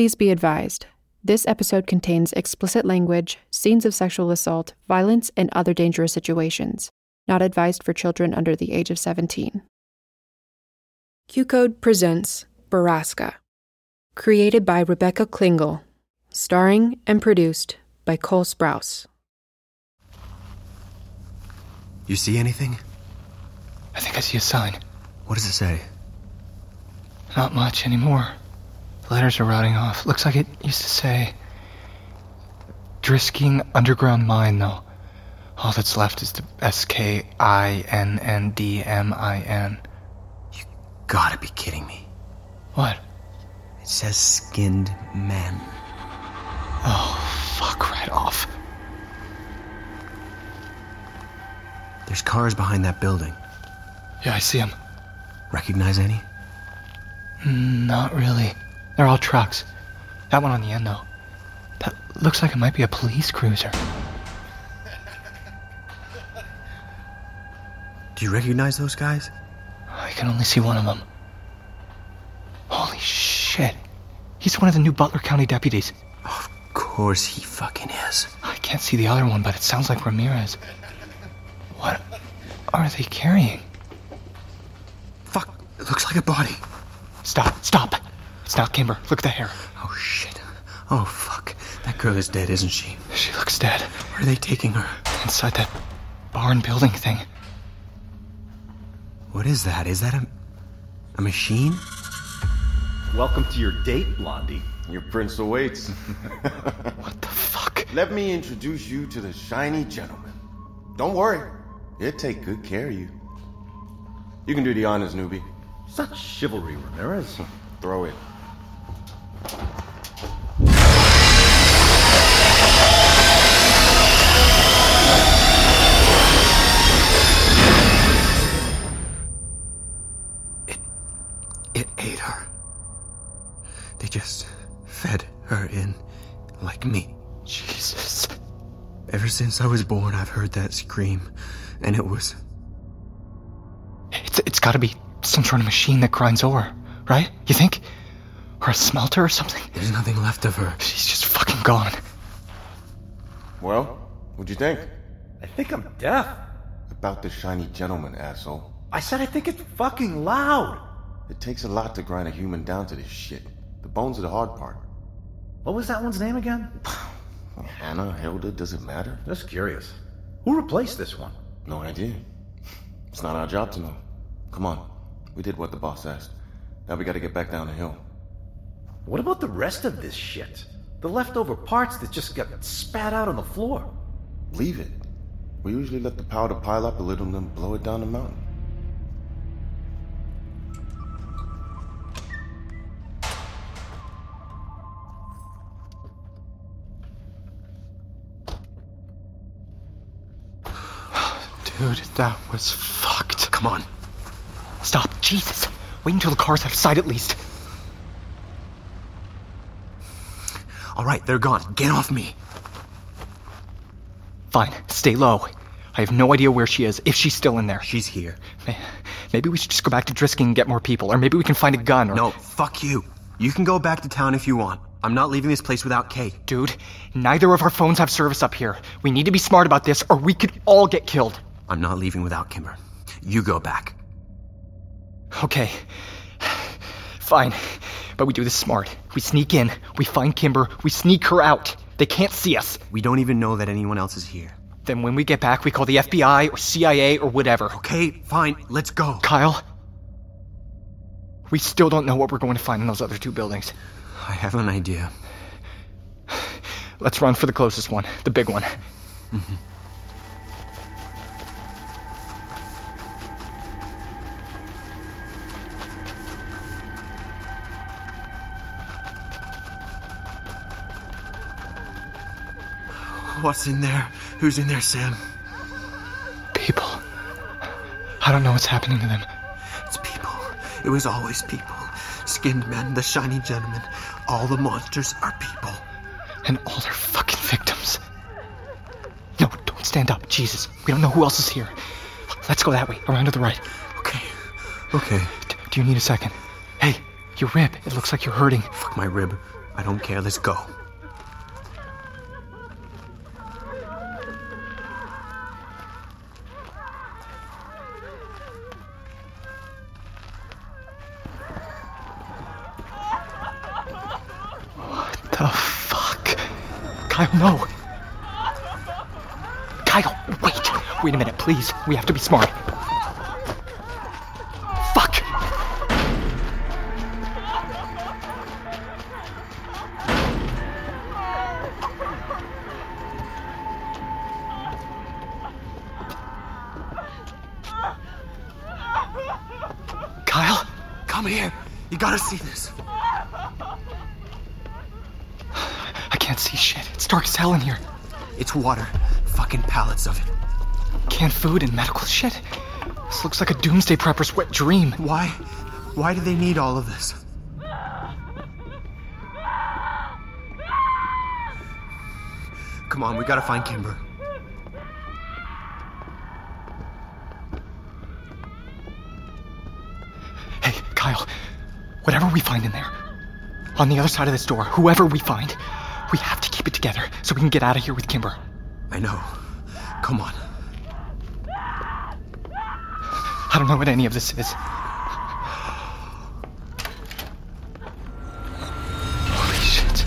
Please be advised this episode contains explicit language, scenes of sexual assault, violence, and other dangerous situations. Not advised for children under the age of 17. Q Code presents Borrasca. Created by Rebecca Klingel. Starring and produced by Cole Sprouse. You see anything? I think I see a sign. What does it say? Not much anymore. Letters are rotting off. Looks like it used to say. Drisking Underground Mine, though. All that's left is the S K I N N D M I N. You gotta be kidding me. What? It says skinned men. Oh, fuck right off. There's cars behind that building. Yeah, I see them. Recognize any? Not really. They're all trucks. That one on the end, though. That looks like it might be a police cruiser. Do you recognize those guys? I can only see one of them. Holy shit. He's one of the new Butler County deputies. Of course he fucking is. I can't see the other one, but it sounds like Ramirez. What are they carrying? Fuck, it looks like a body. Stop, stop. It's not Kimber. Look at the hair. Oh shit. Oh fuck. That girl is dead, isn't she? She looks dead. Where are they taking her? Inside that barn building thing. What is that? Is that a. a machine? Welcome to your date, Blondie. Your prince awaits. What the fuck? Let me introduce you to the shiny gentleman. Don't worry, he'll take good care of you. You can do the honors, newbie. Such chivalry, Ramirez. Throw it. It like meat. Jesus. Ever since I was born, I've heard that scream, and it was. It's, it's gotta be some sort of machine that grinds ore, right? You think? Or a smelter or something? There's nothing left of her. She's just fucking gone. Well, what'd you think? I think I'm deaf. About the shiny gentleman, asshole. I said I think it's fucking loud. It takes a lot to grind a human down to this shit. The bones are the hard part. What was that one's name again? Hannah, Hilda, does it matter? Just curious. Who replaced this one? No idea. It's not our job to know. Come on. We did what the boss asked. Now we gotta get back down the hill. What about the rest of this shit? The leftover parts that just got spat out on the floor. Leave it. We usually let the powder pile up a little and then blow it down the mountain. Dude, that was fucked. Come on. Stop. Jesus. Wait until the car's out of sight at least. All right, they're gone. Get off me. Fine. Stay low. I have no idea where she is, if she's still in there. She's here. Maybe we should just go back to Drisking and get more people, or maybe we can find a gun, or. No, fuck you. You can go back to town if you want. I'm not leaving this place without Kate. Dude, neither of our phones have service up here. We need to be smart about this, or we could all get killed. I'm not leaving without Kimber. You go back. Okay. Fine. But we do this smart. We sneak in, we find Kimber, we sneak her out. They can't see us. We don't even know that anyone else is here. Then when we get back, we call the FBI or CIA or whatever. Okay, fine, let's go. Kyle, we still don't know what we're going to find in those other two buildings. I have an idea. Let's run for the closest one, the big one. Mm-hmm. What's in there? Who's in there, Sam? People. I don't know what's happening to them. It's people. It was always people. Skinned men, the shiny gentlemen. All the monsters are people. And all their fucking victims. No, don't stand up. Jesus. We don't know who else is here. Let's go that way, around to the right. Okay. Okay. D- do you need a second? Hey, your rib. It looks like you're hurting. Fuck my rib. I don't care. Let's go. The fuck? Kyle, no. Kyle, wait. Wait a minute, please. We have to be smart. Food and medical shit. This looks like a doomsday prepper's wet dream. Why? Why do they need all of this? Come on, we gotta find Kimber. Hey, Kyle, whatever we find in there, on the other side of this door, whoever we find, we have to keep it together so we can get out of here with Kimber. I know. Come on. I don't know what any of this is. Holy shit.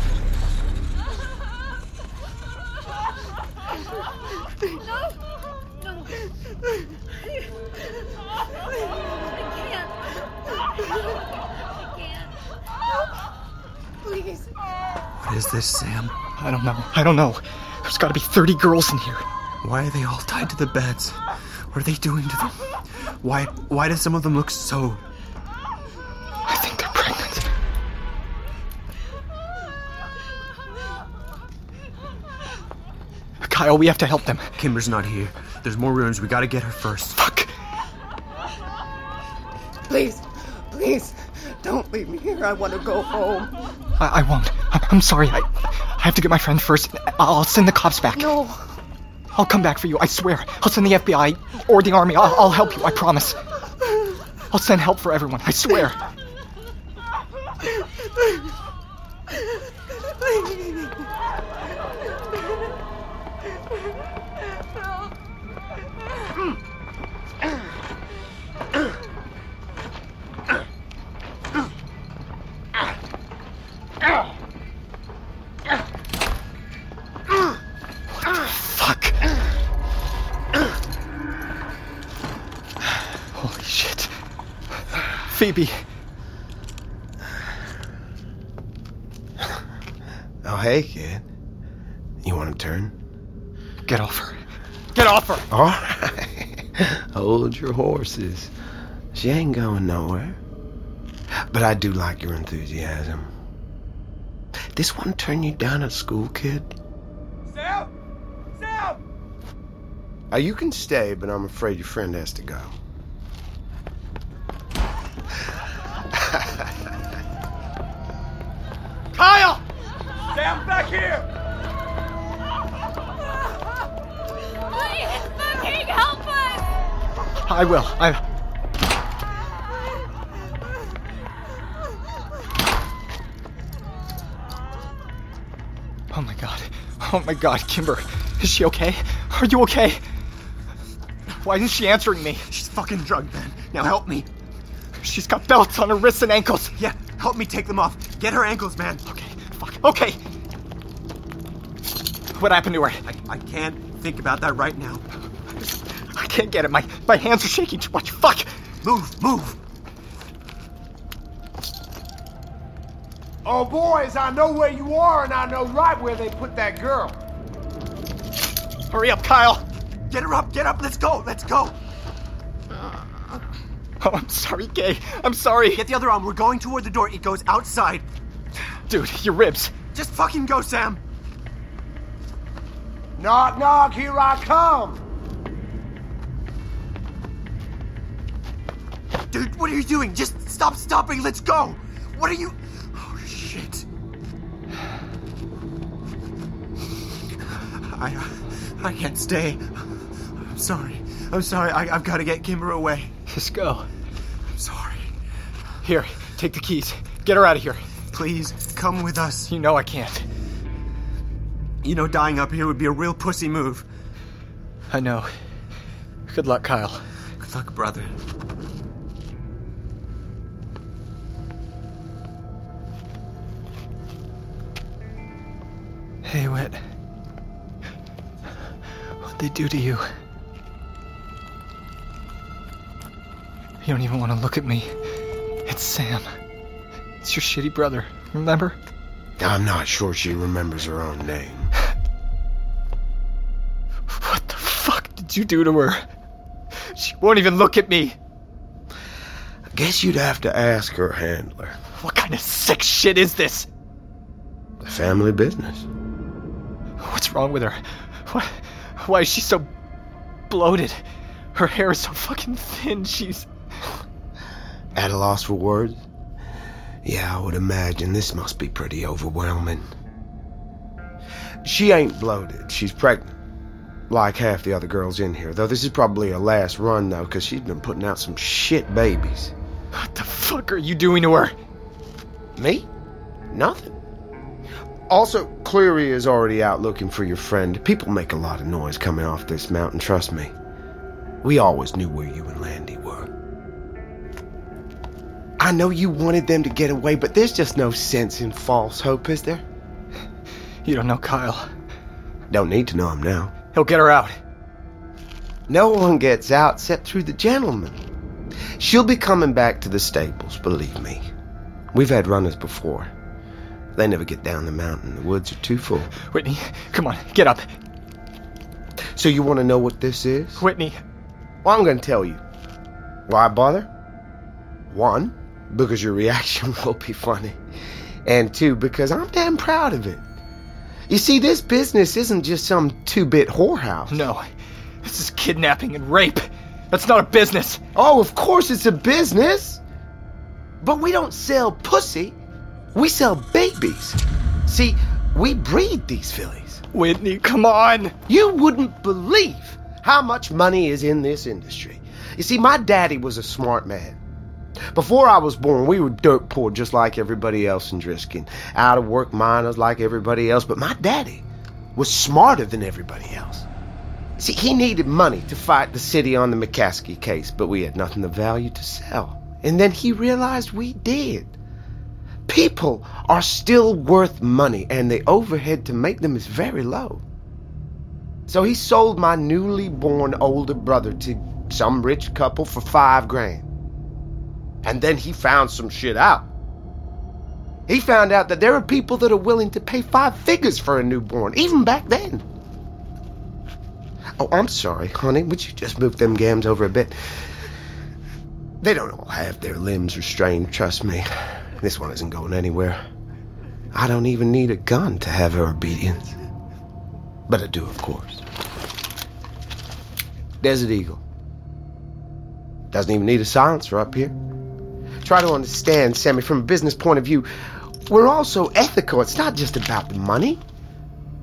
What is this, Sam? I don't know. I don't know. There's gotta be 30 girls in here. Why are they all tied to the beds? What are they doing to them? Why why do some of them look so I think they're pregnant. Kyle, we have to help them. Kimber's not here. There's more rooms. We gotta get her first. Fuck. Please. Please. Don't leave me here. I want to go home. I, I won't. I, I'm sorry. I, I have to get my friend first. I'll, I'll send the cops back. No. I'll come back for you. I swear. I'll send the FBI or the army. I'll, I'll help you. I promise. I'll send help for everyone. I swear. Fuck. Phoebe. Oh, hey, kid. You want to turn? Get off her. Get off her! All right. Hold your horses. She ain't going nowhere. But I do like your enthusiasm. This one turn you down at school, kid? Sam! Sam! Uh, you can stay, but I'm afraid your friend has to go. I will. I. Oh my god. Oh my god, Kimber. Is she okay? Are you okay? Why isn't she answering me? She's fucking drugged, man. Now help me. She's got belts on her wrists and ankles. Yeah, Help me take them off. Get her ankles, man. Okay, fuck. Okay. What happened to her? I, I can't think about that right now. I can't get it. My my hands are shaking too much. Fuck. Move, move. Oh, boys, I know where you are, and I know right where they put that girl. Hurry up, Kyle. Get her up, get up. Let's go, let's go. Uh, oh, I'm sorry, Gay. I'm sorry. Get the other arm. We're going toward the door. It goes outside. Dude, your ribs. Just fucking go, Sam. Knock, knock, here I come. Dude, what are you doing? Just stop stopping. Let's go. What are you. Oh, shit. I. Uh, I can't stay. I'm sorry. I'm sorry. I, I've got to get Kimber away. Just go. I'm sorry. Here, take the keys. Get her out of here. Please, come with us. You know I can't. You know, dying up here would be a real pussy move. I know. Good luck, Kyle. Good luck, brother. Hey, Whit. What'd they do to you? You don't even want to look at me. It's Sam. It's your shitty brother, remember? I'm not sure she remembers her own name. What the fuck did you do to her? She won't even look at me. I guess you'd have to ask her handler. What kind of sick shit is this? The family business. What's wrong with her? Why, why is she so bloated? Her hair is so fucking thin. She's. At a loss for words? Yeah, I would imagine this must be pretty overwhelming. She ain't bloated. She's pregnant. Like half the other girls in here. Though this is probably her last run, though, because she's been putting out some shit babies. What the fuck are you doing to her? Me? Nothing. Also, Cleary is already out looking for your friend. People make a lot of noise coming off this mountain, trust me. We always knew where you and Landy were. I know you wanted them to get away, but there's just no sense in false hope, is there? You don't know Kyle. Don't need to know him now. He'll get her out. No one gets out except through the gentleman. She'll be coming back to the stables, believe me. We've had runners before. They never get down the mountain. The woods are too full. Whitney, come on, get up. So you want to know what this is? Whitney. Well, I'm going to tell you. Why bother? One, because your reaction will be funny. And two, because I'm damn proud of it. You see, this business isn't just some two bit whorehouse. No, this is kidnapping and rape. That's not a business. Oh, of course it's a business. But we don't sell pussy, we sell babies. See, we breed these fillies. Whitney, come on. You wouldn't believe how much money is in this industry. You see, my daddy was a smart man. Before I was born, we were dirt poor just like everybody else in Drisking. Out of work miners like everybody else, but my daddy was smarter than everybody else. See, he needed money to fight the city on the McCaskey case, but we had nothing of value to sell. And then he realized we did. People are still worth money, and the overhead to make them is very low. So he sold my newly born older brother to some rich couple for five grand. And then he found some shit out. He found out that there are people that are willing to pay five figures for a newborn, even back then. Oh, I'm sorry, honey. Would you just move them gams over a bit? They don't all have their limbs restrained, trust me. This one isn't going anywhere. I don't even need a gun to have her obedience. But I do, of course. Desert Eagle. Doesn't even need a silencer up here. Try to understand, Sammy, from a business point of view, we're also ethical. It's not just about the money.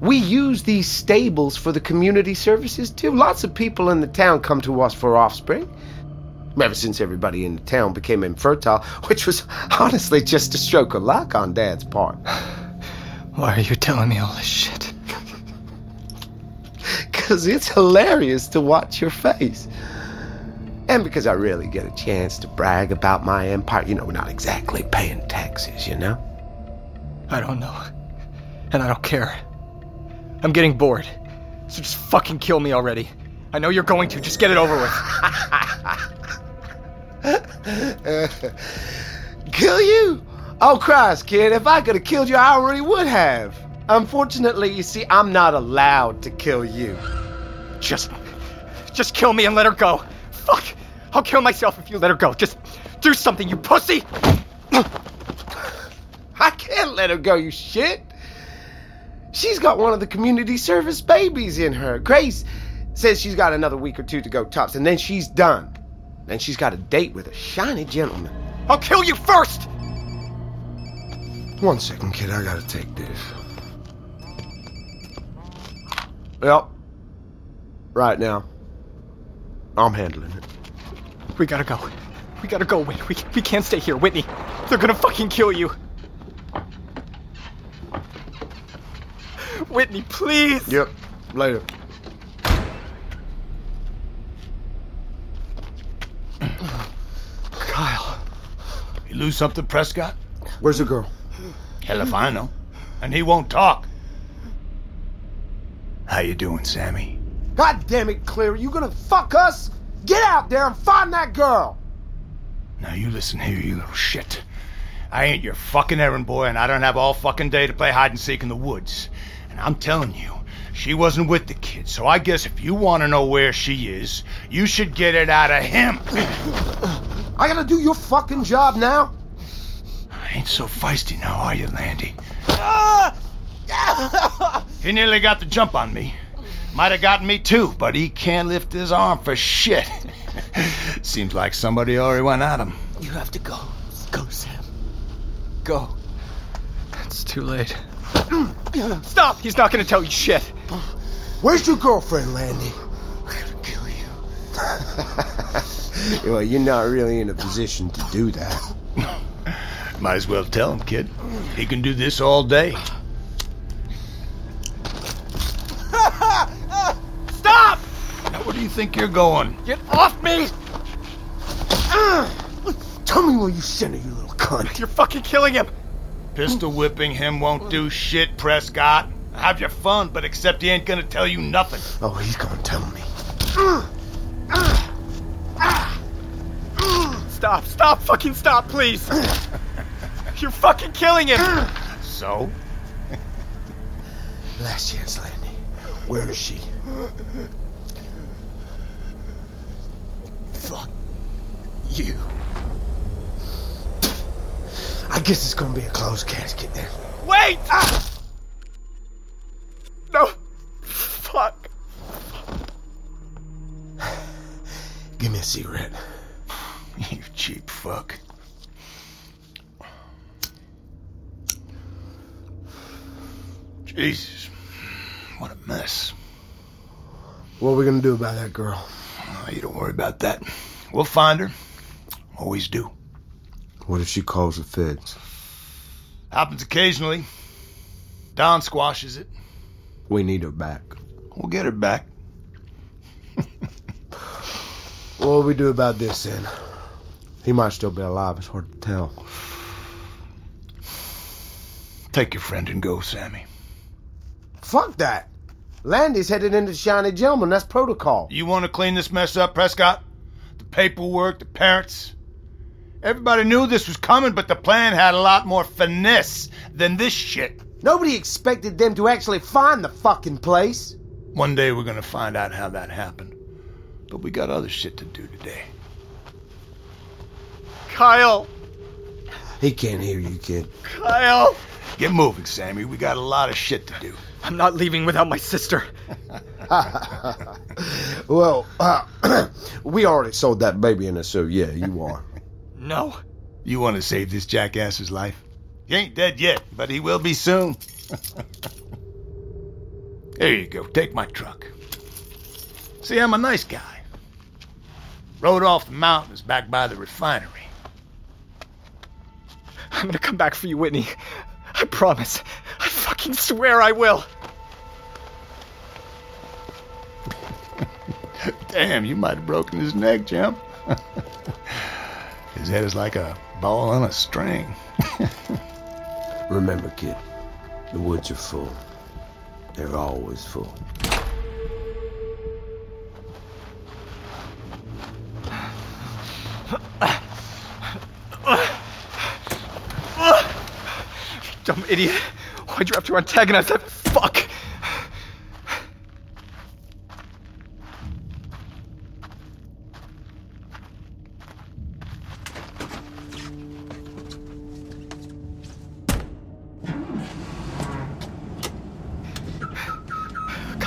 We use these stables for the community services too. Lots of people in the town come to us for offspring. Ever since everybody in the town became infertile, which was honestly just a stroke of luck on Dad's part. Why are you telling me all this shit? Because it's hilarious to watch your face. And because I really get a chance to brag about my empire, you know, we're not exactly paying taxes, you know? I don't know. And I don't care. I'm getting bored. So just fucking kill me already. I know you're going to. Just get it over with. Kill you? Oh, Christ, kid. If I could have killed you, I already would have. Unfortunately, you see, I'm not allowed to kill you. Just. Just kill me and let her go. Fuck! I'll kill myself if you let her go. Just do something, you pussy! I can't let her go, you shit. She's got one of the community service babies in her. Grace says she's got another week or two to go tops, and then she's done. Then she's got a date with a shiny gentleman. I'll kill you first! One second, kid. I gotta take this. Yep. Right now. I'm handling it. We gotta go. We gotta go, Whitney. We, we can't stay here, Whitney. They're gonna fucking kill you. Whitney, please. Yep. Later. Kyle. You lose something, Prescott? Where's the girl? Hell if I know. And he won't talk. How you doing, Sammy? God damn it, Cleary. You gonna fuck us? Get out there and find that girl! Now you listen here, you little shit. I ain't your fucking errand boy, and I don't have all fucking day to play hide and seek in the woods. And I'm telling you, she wasn't with the kid, so I guess if you want to know where she is, you should get it out of him. I gotta do your fucking job now? I ain't so feisty now, are you, Landy? he nearly got the jump on me. Might have gotten me too, but he can't lift his arm for shit. Seems like somebody already went at him. You have to go. Go, Sam. Go. It's too late. Stop! He's not gonna tell you shit. Where's your girlfriend, Landy? I'm gonna kill you. well, you're not really in a position to do that. Might as well tell him, kid. He can do this all day. Stop! Now, where do you think you're going? Get off me! Tell me where you sent her, you little cunt. You're fucking killing him. Pistol whipping him won't do shit, Prescott. Have your fun, but except he ain't gonna tell you nothing. Oh, he's gonna tell me. Stop, stop, fucking stop, please. You're fucking killing him. So? Last chance, Landy. Where is she? Fuck you. I guess it's gonna be a closed casket then. Wait! Ah! No. Fuck. Give me a cigarette. You cheap fuck. Jesus. What a mess. What are we gonna do about that girl? Oh, you don't worry about that. We'll find her. Always do. What if she calls the feds? Happens occasionally. Don squashes it. We need her back. We'll get her back. what will we do about this then? He might still be alive. It's hard to tell. Take your friend and go, Sammy. Fuck that. Landy's headed into Shiny Gentleman. That's protocol. You want to clean this mess up, Prescott? The paperwork, the parents. Everybody knew this was coming, but the plan had a lot more finesse than this shit. Nobody expected them to actually find the fucking place. One day we're gonna find out how that happened. But we got other shit to do today. Kyle! He can't hear you, kid. Kyle! Get moving, Sammy. We got a lot of shit to do. I'm not leaving without my sister. well, uh, we already sold that baby in us, so yeah, you are. No. You want to save this jackass's life? He ain't dead yet, but he will be soon. there you go. Take my truck. See, I'm a nice guy. Rode off the mountains back by the refinery. I'm gonna come back for you, Whitney. I promise. I fucking swear I will. Damn, you might have broken his neck, champ. His head is like a ball on a string. Remember, kid, the woods are full. They're always full. Dumb idiot. Why'd you have to antagonize that fuck?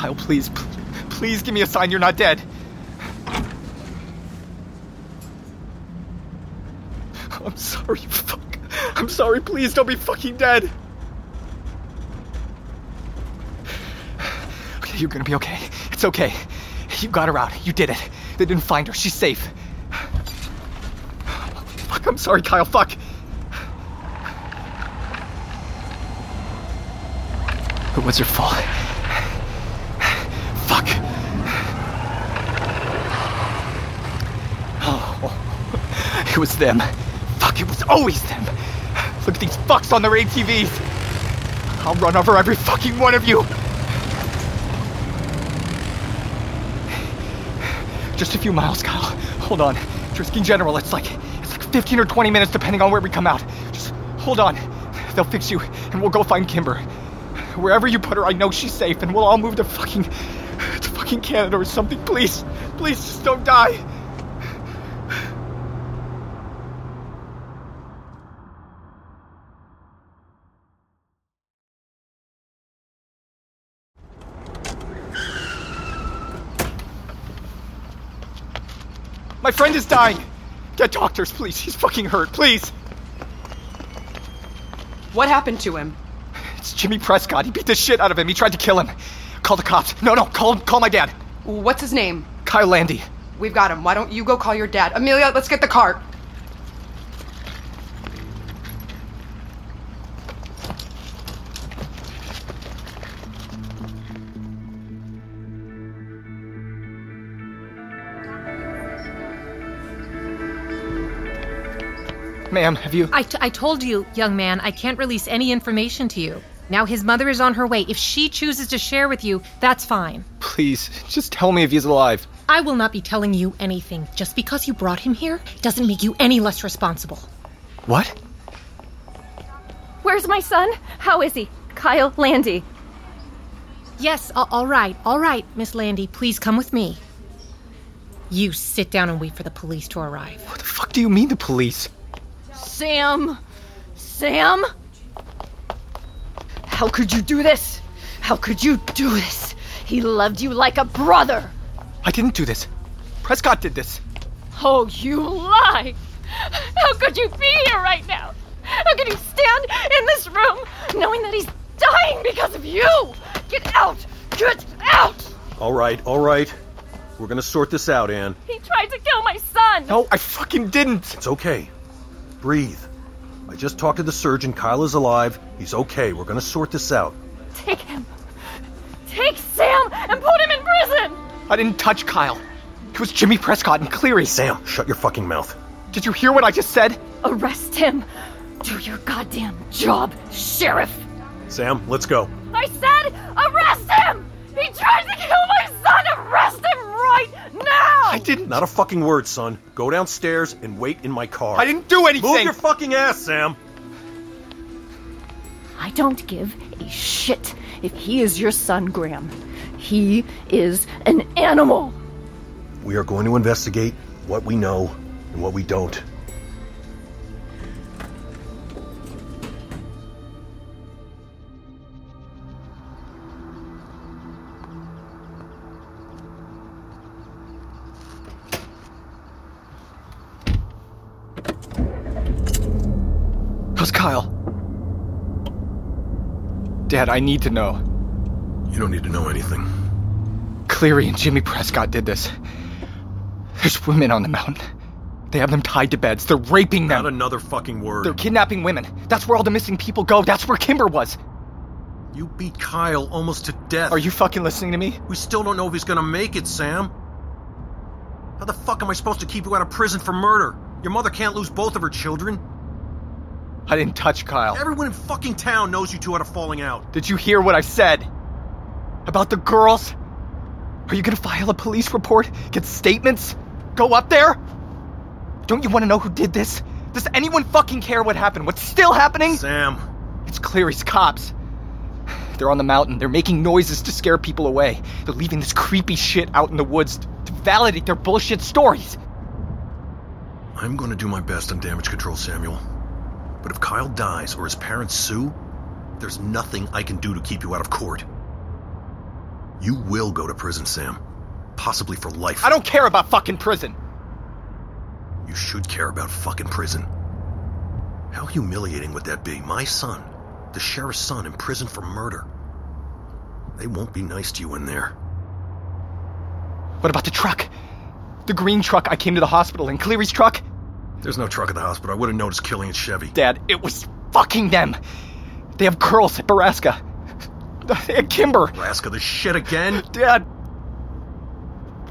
Kyle, please, please give me a sign you're not dead. I'm sorry, fuck. I'm sorry, please don't be fucking dead. Okay, you're gonna be okay. It's okay. You got her out. You did it. They didn't find her. She's safe. Fuck, I'm sorry, Kyle. Fuck. The woods are full. Fuck. Oh, it was them. Fuck, it was always them. Look at these fucks on their ATVs. I'll run over every fucking one of you. Just a few miles, Kyle. Hold on. Drisking General, it's like it's like 15 or 20 minutes depending on where we come out. Just hold on. They'll fix you, and we'll go find Kimber. Wherever you put her, I know she's safe, and we'll all move to fucking to fucking Canada or something. Please, please, just don't die. My friend is dying. Get doctors, please. He's fucking hurt, please. What happened to him? It's Jimmy Prescott. He beat the shit out of him. He tried to kill him. Call the cops. No, no, call call my dad. What's his name? Kyle Landy. We've got him. Why don't you go call your dad? Amelia, let's get the cart. Ma'am, have you. I, t- I told you, young man, I can't release any information to you. Now his mother is on her way. If she chooses to share with you, that's fine. Please, just tell me if he's alive. I will not be telling you anything. Just because you brought him here doesn't make you any less responsible. What? Where's my son? How is he? Kyle Landy. Yes, a- all right, all right, Miss Landy, please come with me. You sit down and wait for the police to arrive. What the fuck do you mean the police? Sam! Sam! How could you do this? How could you do this? He loved you like a brother! I didn't do this. Prescott did this. Oh, you lie! How could you be here right now? How could you stand in this room knowing that he's dying because of you? Get out! Get out! All right, all right. We're gonna sort this out, Anne. He tried to kill my son! No, I fucking didn't! It's okay. Breathe. I just talked to the surgeon. Kyle is alive. He's okay. We're gonna sort this out. Take him! Take Sam and put him in prison! I didn't touch Kyle. It was Jimmy Prescott and Cleary. Sam, shut your fucking mouth. Did you hear what I just said? Arrest him! Do your goddamn job, Sheriff! Sam, let's go. I said arrest him! He tried to kill my son! Arrest him right now! I didn't. Not a fucking word, son. Go downstairs and wait in my car. I didn't do anything! Move your fucking ass, Sam! I don't give a shit if he is your son, Graham. He is an animal! We are going to investigate what we know and what we don't. Dad, I need to know. You don't need to know anything. Cleary and Jimmy Prescott did this. There's women on the mountain. They have them tied to beds. They're raping them. Not another fucking word. They're kidnapping women. That's where all the missing people go. That's where Kimber was. You beat Kyle almost to death. Are you fucking listening to me? We still don't know if he's gonna make it, Sam. How the fuck am I supposed to keep you out of prison for murder? Your mother can't lose both of her children. I didn't touch Kyle. Everyone in fucking town knows you two had a falling out. Did you hear what I said? About the girls? Are you gonna file a police report? Get statements? Go up there? Don't you want to know who did this? Does anyone fucking care what happened? What's still happening? Sam. It's clear he's cops. They're on the mountain. They're making noises to scare people away. They're leaving this creepy shit out in the woods to validate their bullshit stories. I'm gonna do my best on damage control, Samuel. But if Kyle dies or his parents sue, there's nothing I can do to keep you out of court. You will go to prison, Sam. Possibly for life. I don't care about fucking prison. You should care about fucking prison. How humiliating would that be? My son, the sheriff's son, in prison for murder. They won't be nice to you in there. What about the truck? The green truck I came to the hospital in. Cleary's truck? There's no truck at the hospital. I would have noticed Killing and Chevy. Dad, it was fucking them. They have girls at Borrasca. Had Kimber. Borrasca, the shit again? Dad.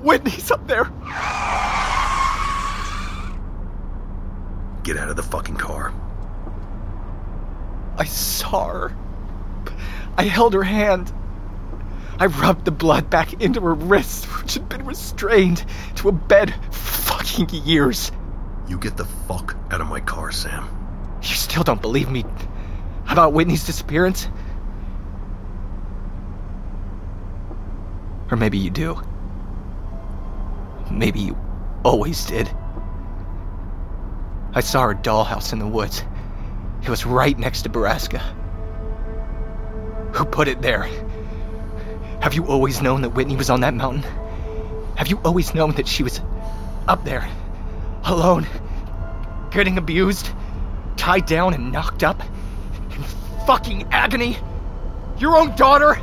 Whitney's up there. Get out of the fucking car. I saw her. I held her hand. I rubbed the blood back into her wrist, which had been restrained to a bed for fucking years. You get the fuck out of my car, Sam. You still don't believe me about Whitney's disappearance? Or maybe you do. Maybe you always did. I saw her dollhouse in the woods. It was right next to Borrasca. Who put it there? Have you always known that Whitney was on that mountain? Have you always known that she was up there, alone, getting abused, tied down and knocked up, in fucking agony? Your own daughter?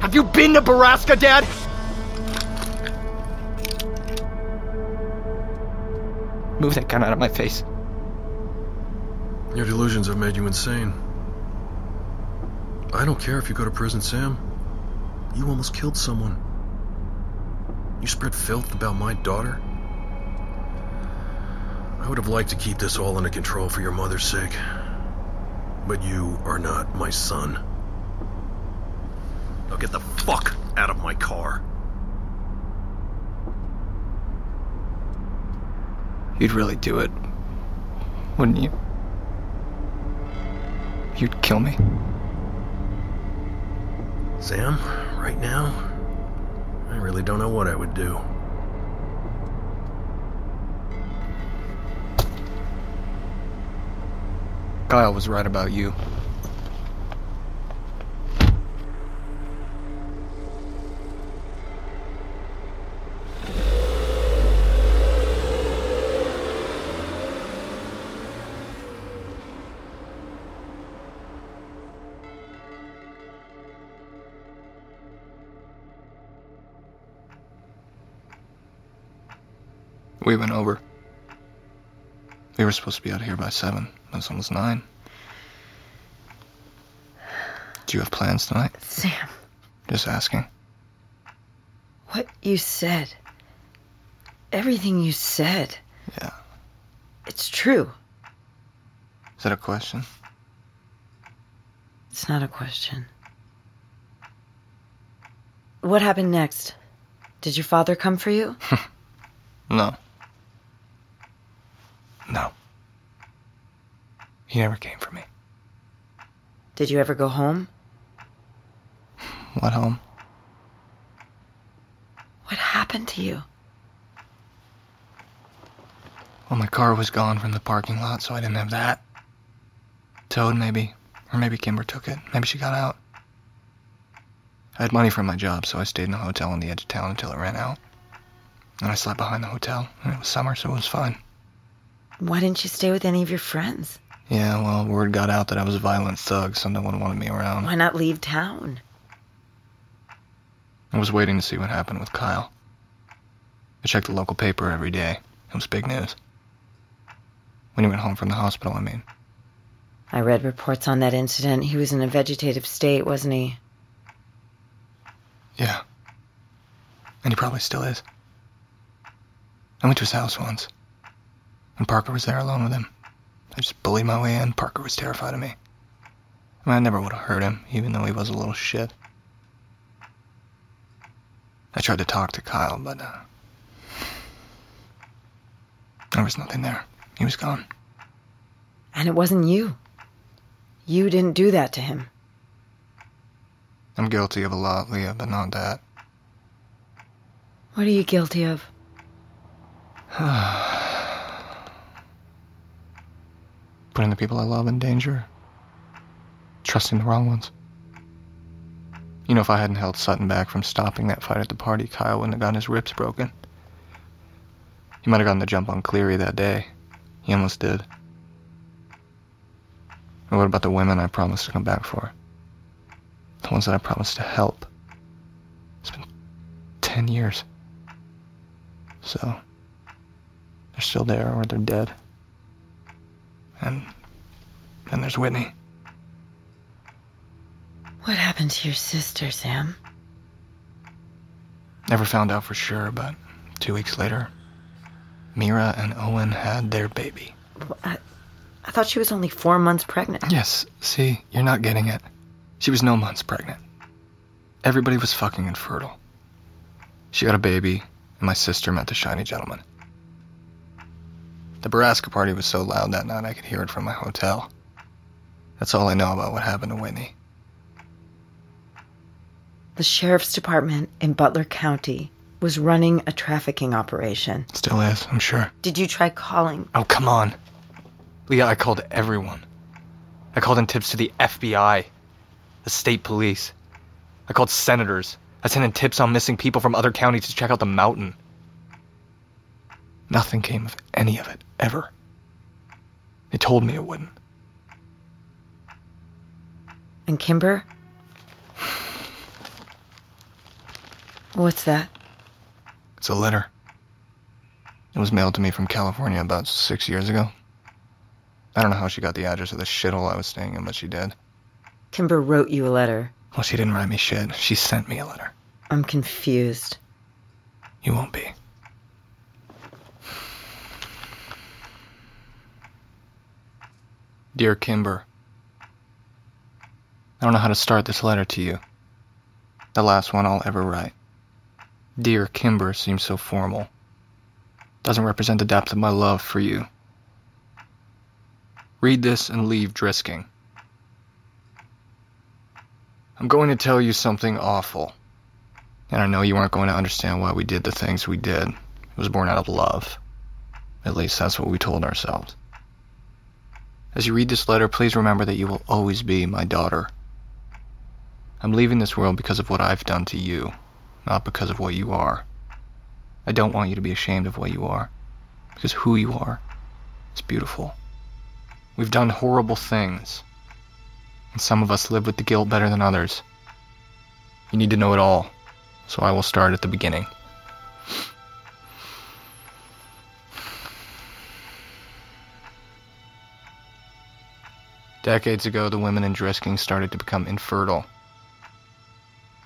Have you been to Borrasca, Dad? Move that gun out of my face. Your delusions have made you insane. I don't care if you go to prison, Sam. You almost killed someone. You spread filth about my daughter. I would have liked to keep this all under control for your mother's sake. But you are not my son. Now get the fuck out of my car. You'd really do it, wouldn't you? You'd kill me. Sam, right now, I really don't know what I would do. Kyle was right about you. We went over. We were supposed to be out of here by 7. That's was nine. Do you have plans tonight? Sam. Just asking. What you said. Everything you said. Yeah. It's true. Is that a question? It's not a question. What happened next? Did your father come for you? no. He never came for me. Did you ever go home? What home? What happened to you? Well, my car was gone from the parking lot, so I didn't have that. Towed, maybe. Or maybe Kimber took it. Maybe she got out. I had money from my job, so I stayed in a hotel on the edge of town until it ran out. And I slept behind the hotel, and it was summer, so it was fine. Why didn't you stay with any of your friends? Yeah, well, word got out that I was a violent thug, so no one wanted me around. Why not leave town? I was waiting to see what happened with Kyle. I checked the local paper every day. It was big news. When he went home from the hospital, I mean. I read reports on that incident. He was in a vegetative state, wasn't he? Yeah. And he probably still is. I went to his house once, and Parker was there alone with him. I just bullied my way in. Parker was terrified of me. I, mean, I never would have hurt him, even though he was a little shit. I tried to talk to Kyle, but uh, there was nothing there. He was gone. And it wasn't you. You didn't do that to him. I'm guilty of a lot, Leah, but not that. What are you guilty of? Putting the people I love in danger. Trusting the wrong ones. You know, if I hadn't held Sutton back from stopping that fight at the party, Kyle wouldn't have gotten his ribs broken. He might have gotten the jump on Cleary that day. He almost did. And what about the women I promised to come back for? The ones that I promised to help. It's been ten years. So, they're still there or they're dead. And then there's Whitney. What happened to your sister, Sam? Never found out for sure, but two weeks later, Mira and Owen had their baby. I, I thought she was only four months pregnant. Yes, see, you're not getting it. She was no months pregnant. Everybody was fucking infertile. She got a baby, and my sister met the shiny gentleman. The Borrasca party was so loud that night I could hear it from my hotel. That's all I know about what happened to Whitney. The sheriff's department in Butler County was running a trafficking operation. Still is, I'm sure. Did you try calling? Oh, come on. Leah, I called everyone. I called in tips to the FBI, the state police. I called senators. I sent in tips on missing people from other counties to check out the mountain. Nothing came of any of it, ever. They told me it wouldn't. And Kimber? What's that? It's a letter. It was mailed to me from California about six years ago. I don't know how she got the address of the shithole I was staying in, but she did. Kimber wrote you a letter. Well, she didn't write me shit. She sent me a letter. I'm confused. You won't be. Dear Kimber, I don't know how to start this letter to you. The last one I'll ever write. Dear Kimber seems so formal. Doesn't represent the depth of my love for you. Read this and leave Drisking. I'm going to tell you something awful. And I know you aren't going to understand why we did the things we did. It was born out of love. At least that's what we told ourselves. As you read this letter, please remember that you will always be my daughter. I'm leaving this world because of what I've done to you, not because of what you are. I don't want you to be ashamed of what you are, because who you are is beautiful. We've done horrible things, and some of us live with the guilt better than others. You need to know it all, so I will start at the beginning. Decades ago, the women in Drisking started to become infertile.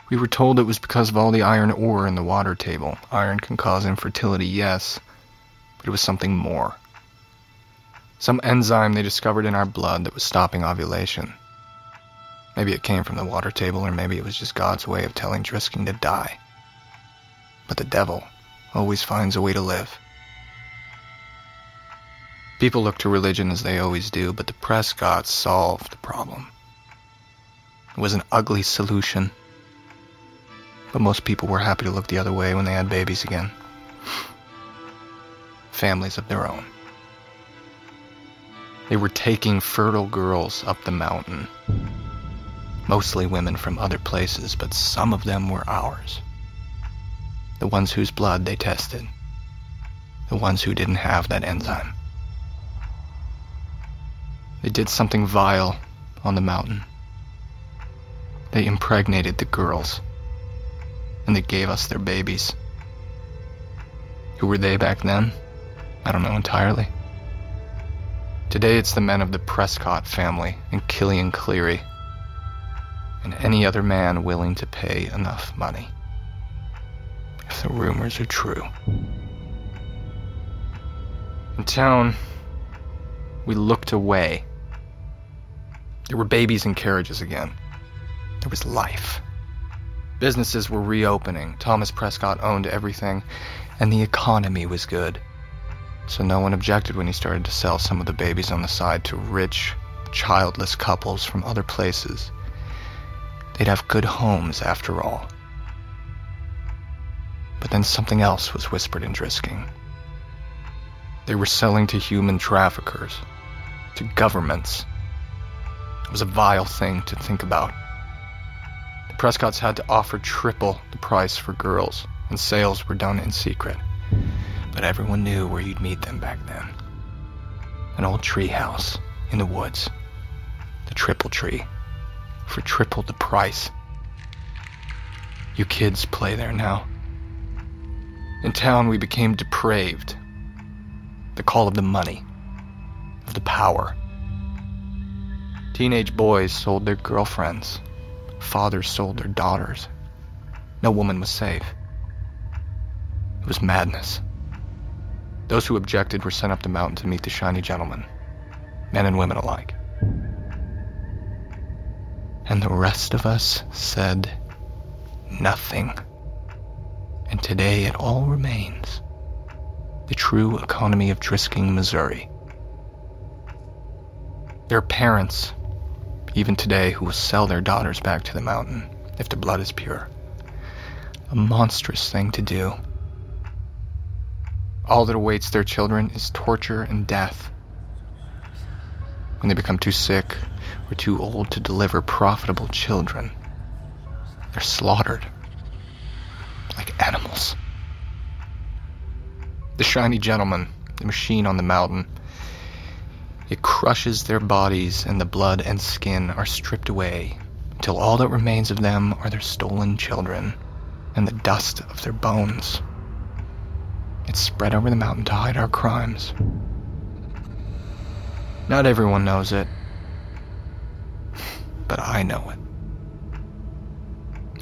We were told it was because of all the iron ore in the water table. Iron can cause infertility, yes, but it was something more. Some enzyme they discovered in our blood that was stopping ovulation. Maybe it came from the water table, or maybe it was just God's way of telling Drisking to die. But the devil always finds a way to live. People look to religion as they always do, but the Prescott solved the problem. It was an ugly solution, but most people were happy to look the other way when they had babies again. Families of their own. They were taking fertile girls up the mountain. Mostly women from other places, but some of them were ours. The ones whose blood they tested. The ones who didn't have that enzyme. They did something vile on the mountain. They impregnated the girls. And they gave us their babies. Who were they back then? I don't know entirely. Today it's the men of the Prescott family and Killian Cleary. And any other man willing to pay enough money. If the rumors are true. In town, we looked away. There were babies in carriages again. There was life. Businesses were reopening. Thomas Prescott owned everything, and the economy was good. So no one objected when he started to sell some of the babies on the side to rich, childless couples from other places. They'd have good homes after all. But then something else was whispered in Drisking. They were selling to human traffickers, to governments. It was a vile thing to think about. The Prescotts had to offer triple the price for girls, and sales were done in secret. But everyone knew where you'd meet them back then. An old tree house in the woods. The triple tree. For triple the price. You kids play there now. In town, we became depraved. The call of the money, of the power. Teenage boys sold their girlfriends. Fathers sold their daughters. No woman was safe. It was madness. Those who objected were sent up the mountain to meet the shiny gentleman, men and women alike. And the rest of us said nothing. And today it all remains the true economy of Drisking, Missouri. Their parents, even today, who will sell their daughters back to the mountain if the blood is pure. A monstrous thing to do. All that awaits their children is torture and death. When they become too sick or too old to deliver profitable children, they're slaughtered like animals. The shiny gentleman, the machine on the mountain, it crushes their bodies, and the blood and skin are stripped away until all that remains of them are their stolen children and the dust of their bones. It's spread over the mountain to hide our crimes. Not everyone knows it, but I know it.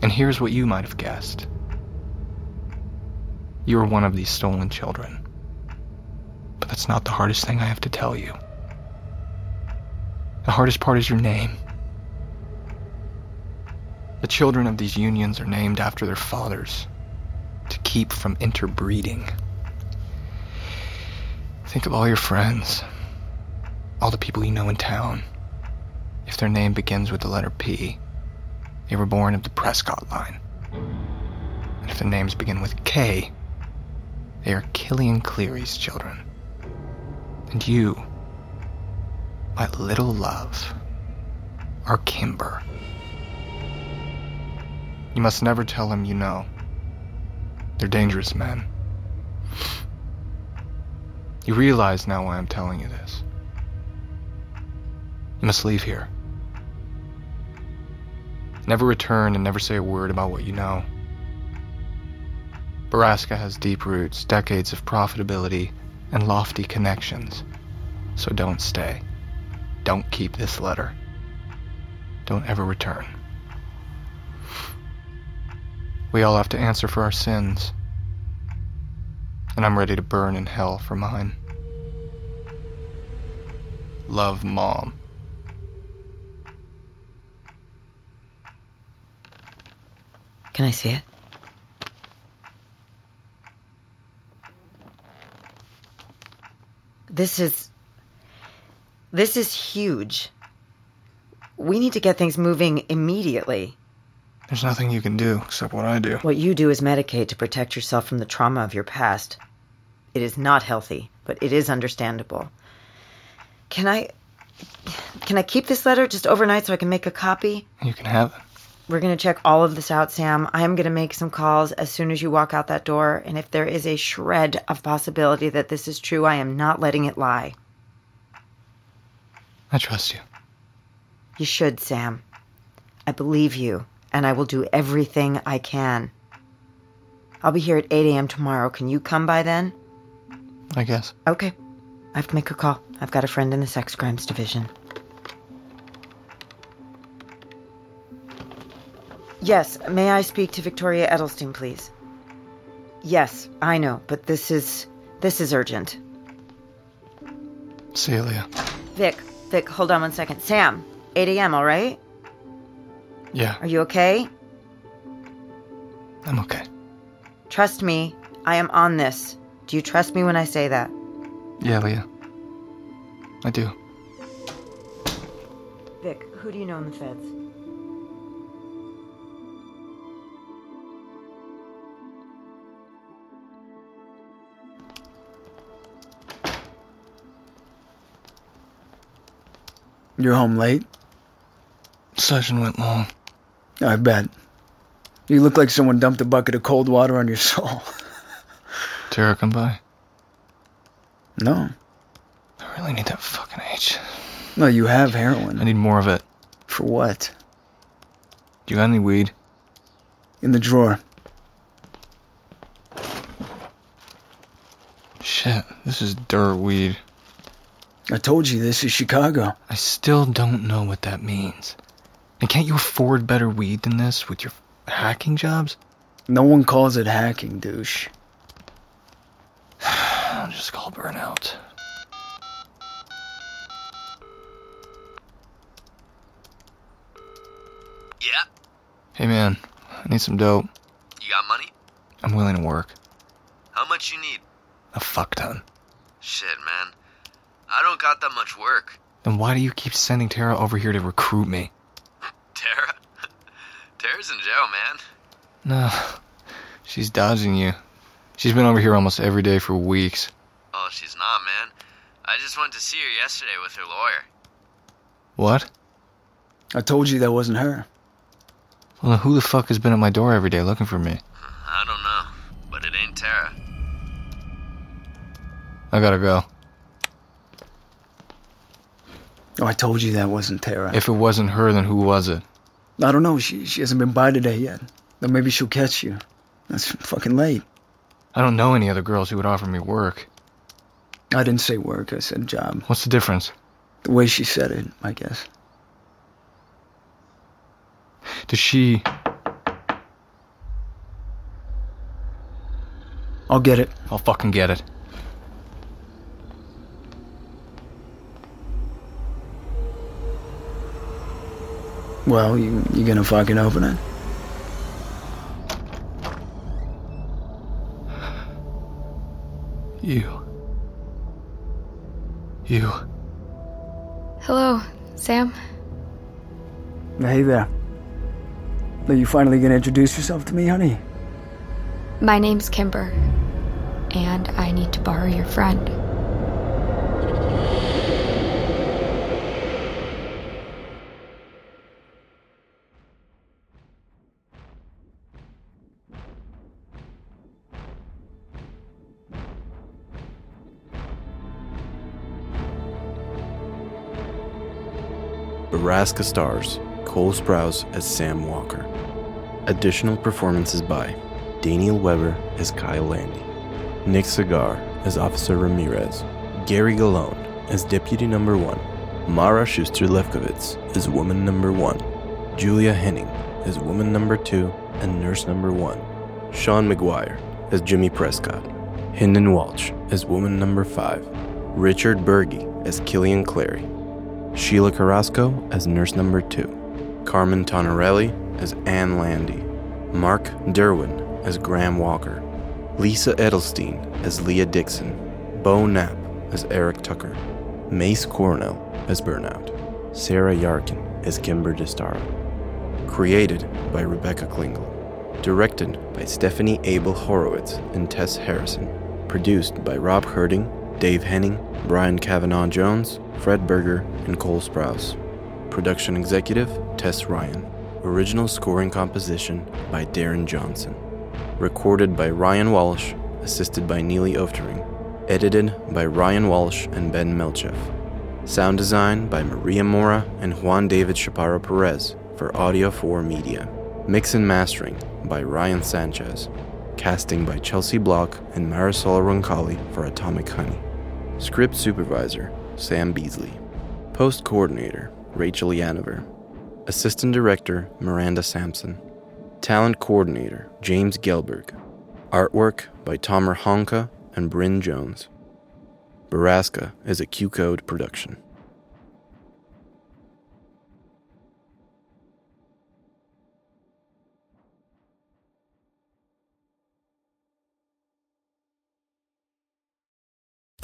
And here's what you might have guessed you're one of these stolen children. But that's not the hardest thing I have to tell you. The hardest part is your name. The children of these unions are named after their fathers to keep from interbreeding. Think of all your friends, all the people you know in town. If their name begins with the letter P, they were born of the Prescott line. And if their names begin with K, they are Killian Cleary's children. And you, my little love, or Kimber. You must never tell him you know. They're dangerous men. You realize now why I'm telling you this. You must leave here. Never return and never say a word about what you know. Borrasca has deep roots, decades of profitability, and lofty connections. So don't stay. Don't keep this letter. Don't ever return. We all have to answer for our sins. And I'm ready to burn in hell for mine. Love, Mom. Can I see it? This is. This is huge. We need to get things moving immediately. There's nothing you can do except what I do. What you do is medicate to protect yourself from the trauma of your past. It is not healthy, but it is understandable. Can I. Can I keep this letter just overnight so I can make a copy? You can have it. We're going to check all of this out, Sam. I am going to make some calls as soon as you walk out that door, and if there is a shred of possibility that this is true, I am not letting it lie. I trust you. You should, Sam. I believe you, and I will do everything I can. I'll be here at 8 a.m. tomorrow. Can you come by then? I guess. Okay. I have to make a call. I've got a friend in the sex crimes division. Yes, may I speak to Victoria Edelstein, please? Yes, I know, but this is this is urgent. See you, Leah. Vic, Vic, hold on one second. Sam, 8 a.m., all right? Yeah, Are you okay? I'm okay. Trust me, I am on this. Do you trust me when I say that? Yeah, Leah. I do. Vic, who do you know in the feds? You're home late? Session went long. I bet. You look like someone dumped a bucket of cold water on your soul. Tara, come by. No. I really need that fucking H. No, you have heroin. I need more of it. For what? Do you got any weed? In the drawer. Shit, this is dirt weed. I told you this is Chicago. I still don't know what that means. And can't you afford better weed than this with your hacking jobs? No one calls it hacking, douche. I'll just call burnout. Yeah? Hey man, I need some dope. You got money? I'm willing to work. How much you need? A fuck ton. Shit, man. I don't got that much work. Then why do you keep sending Tara over here to recruit me? Tara? Tara's in jail, man. No, she's dodging you. She's been over here almost every day for weeks. Oh, she's not, man. I just went to see her yesterday with her lawyer. What? I told you that wasn't her. Well, then who the fuck has been at my door every day looking for me? I don't know, but it ain't Tara. I gotta go. Oh, I told you that wasn't Tara. If it wasn't her, then who was it? I don't know. She she hasn't been by today yet. Then maybe she'll catch you. That's fucking late. I don't know any other girls who would offer me work. I didn't say work. I said job. What's the difference? The way she said it, I guess. Does she. I'll get it. I'll fucking get it. Well, you you gonna fucking open it? You. You. Hello, Sam. Hey there. Are you finally gonna introduce yourself to me, honey? My name's Kimber, and I need to borrow your friend. Borrasca stars Cole Sprouse as Sam Walker. Additional performances by Daniel Weber as Kyle Landy, Nick Cigar as Officer Ramirez, Gary Galone as Deputy Number One, Mara Schuster Lefkowitz as Woman Number One, Julia Henning as Woman Number Two and Nurse Number One, Sean McGuire as Jimmy Prescott, Hinden Walsh as Woman Number Five, Richard Berge as Killian Cleary, Sheila Carrasco as Nurse Number Two, Carmen Tonarelli as Anne Landy, Mark Derwin as Graham Walker, Lisa Edelstein as Leah Dixon, Bo Knapp as Eric Tucker, Mace Coronel as Burnout, Sarah Yarkin as Kimber Destaro. Created by Rebecca Klingel. Directed by Stephanie Abel Horowitz and Tess Harrison. Produced by Rob Herting, Dave Henning, Brian Kavanaugh Jones, Fred Berger, and Cole Sprouse. Production executive Tess Ryan. Original scoring composition by Darren Johnson. Recorded by Ryan Walsh, assisted by Neely Oftering. Edited by Ryan Walsh and Ben Melchev. Sound design by Maria Mora and Juan David Chaparro Perez for Audio 4 Media. Mix and mastering by Ryan Sanchez. Casting by Chelsea Block and Marisol Roncalli for Atomic Honey. Script supervisor Sam Beasley. Post coordinator Rachel Yanover. Assistant director Miranda Sampson. Talent coordinator James Gelberg. Artwork by Tomer Hanuka and Bryn Jones. Borrasca is a QCODE production.